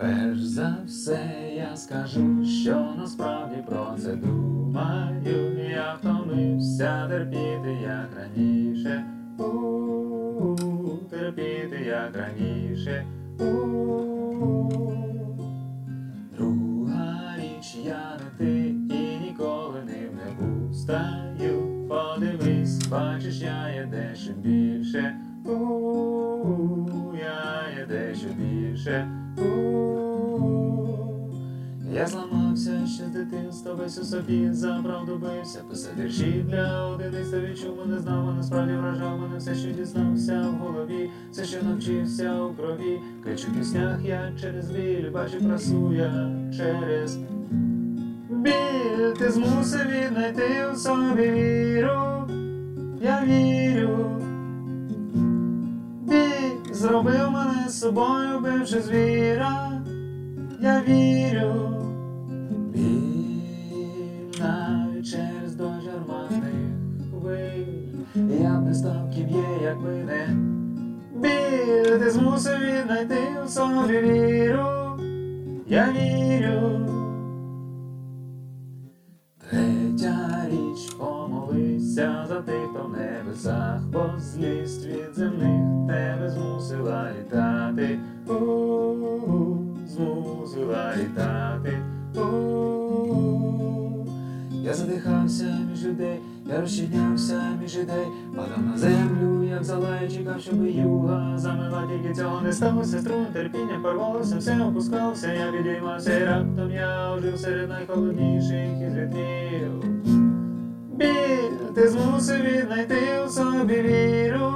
Перш за все я скажу, що насправді про це думаю. Я втомився терпіти, як раніше. Терпіти, як раніше. Друга річ, я не ти і ніколи ним не устаю. Подивись, бачиш, я є дещо більше. У-у-у, я є дещо більше. У-у-у. Я зламався ще з дитинства, весь у собі за правду бився, писав вірші для одиниця відчув мене знав, а насправді вражав мене все, що дізнався в голові, все, що навчився у крові, кричу в піснях я через біль, бачу красу я через біль, ти змусив віднайти у собі віру, я вірю. Біль зробив мене з собою, бивши звіра, я вірю. Я б не став ким є, якби не біль, ти змусив віднайти у собі віру, я вірю. Третя річ помолися за тих, хто в небесах, бо злість від земних тебе змусила літати, змусила літати. У-у-у. Я задихався між людей, я розчинявся між ідей, падав на землю, як залай, чекав, щоб юга замила, тільки цього не сталося, струн терпіння порвалося, все опускався, я підіймався, і раптом я ожив серед найхолодніших із вітрів. Біль, ти змусив віднайти у собі віру,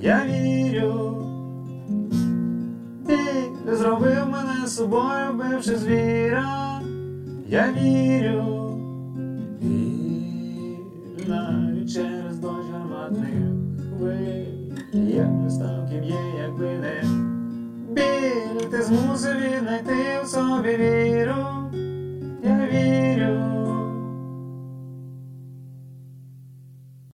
я вірю. Біль зробив мене собою, вбивши звіра, я вірю. Біль, ти змусив віднайти у собі віру, я вірю.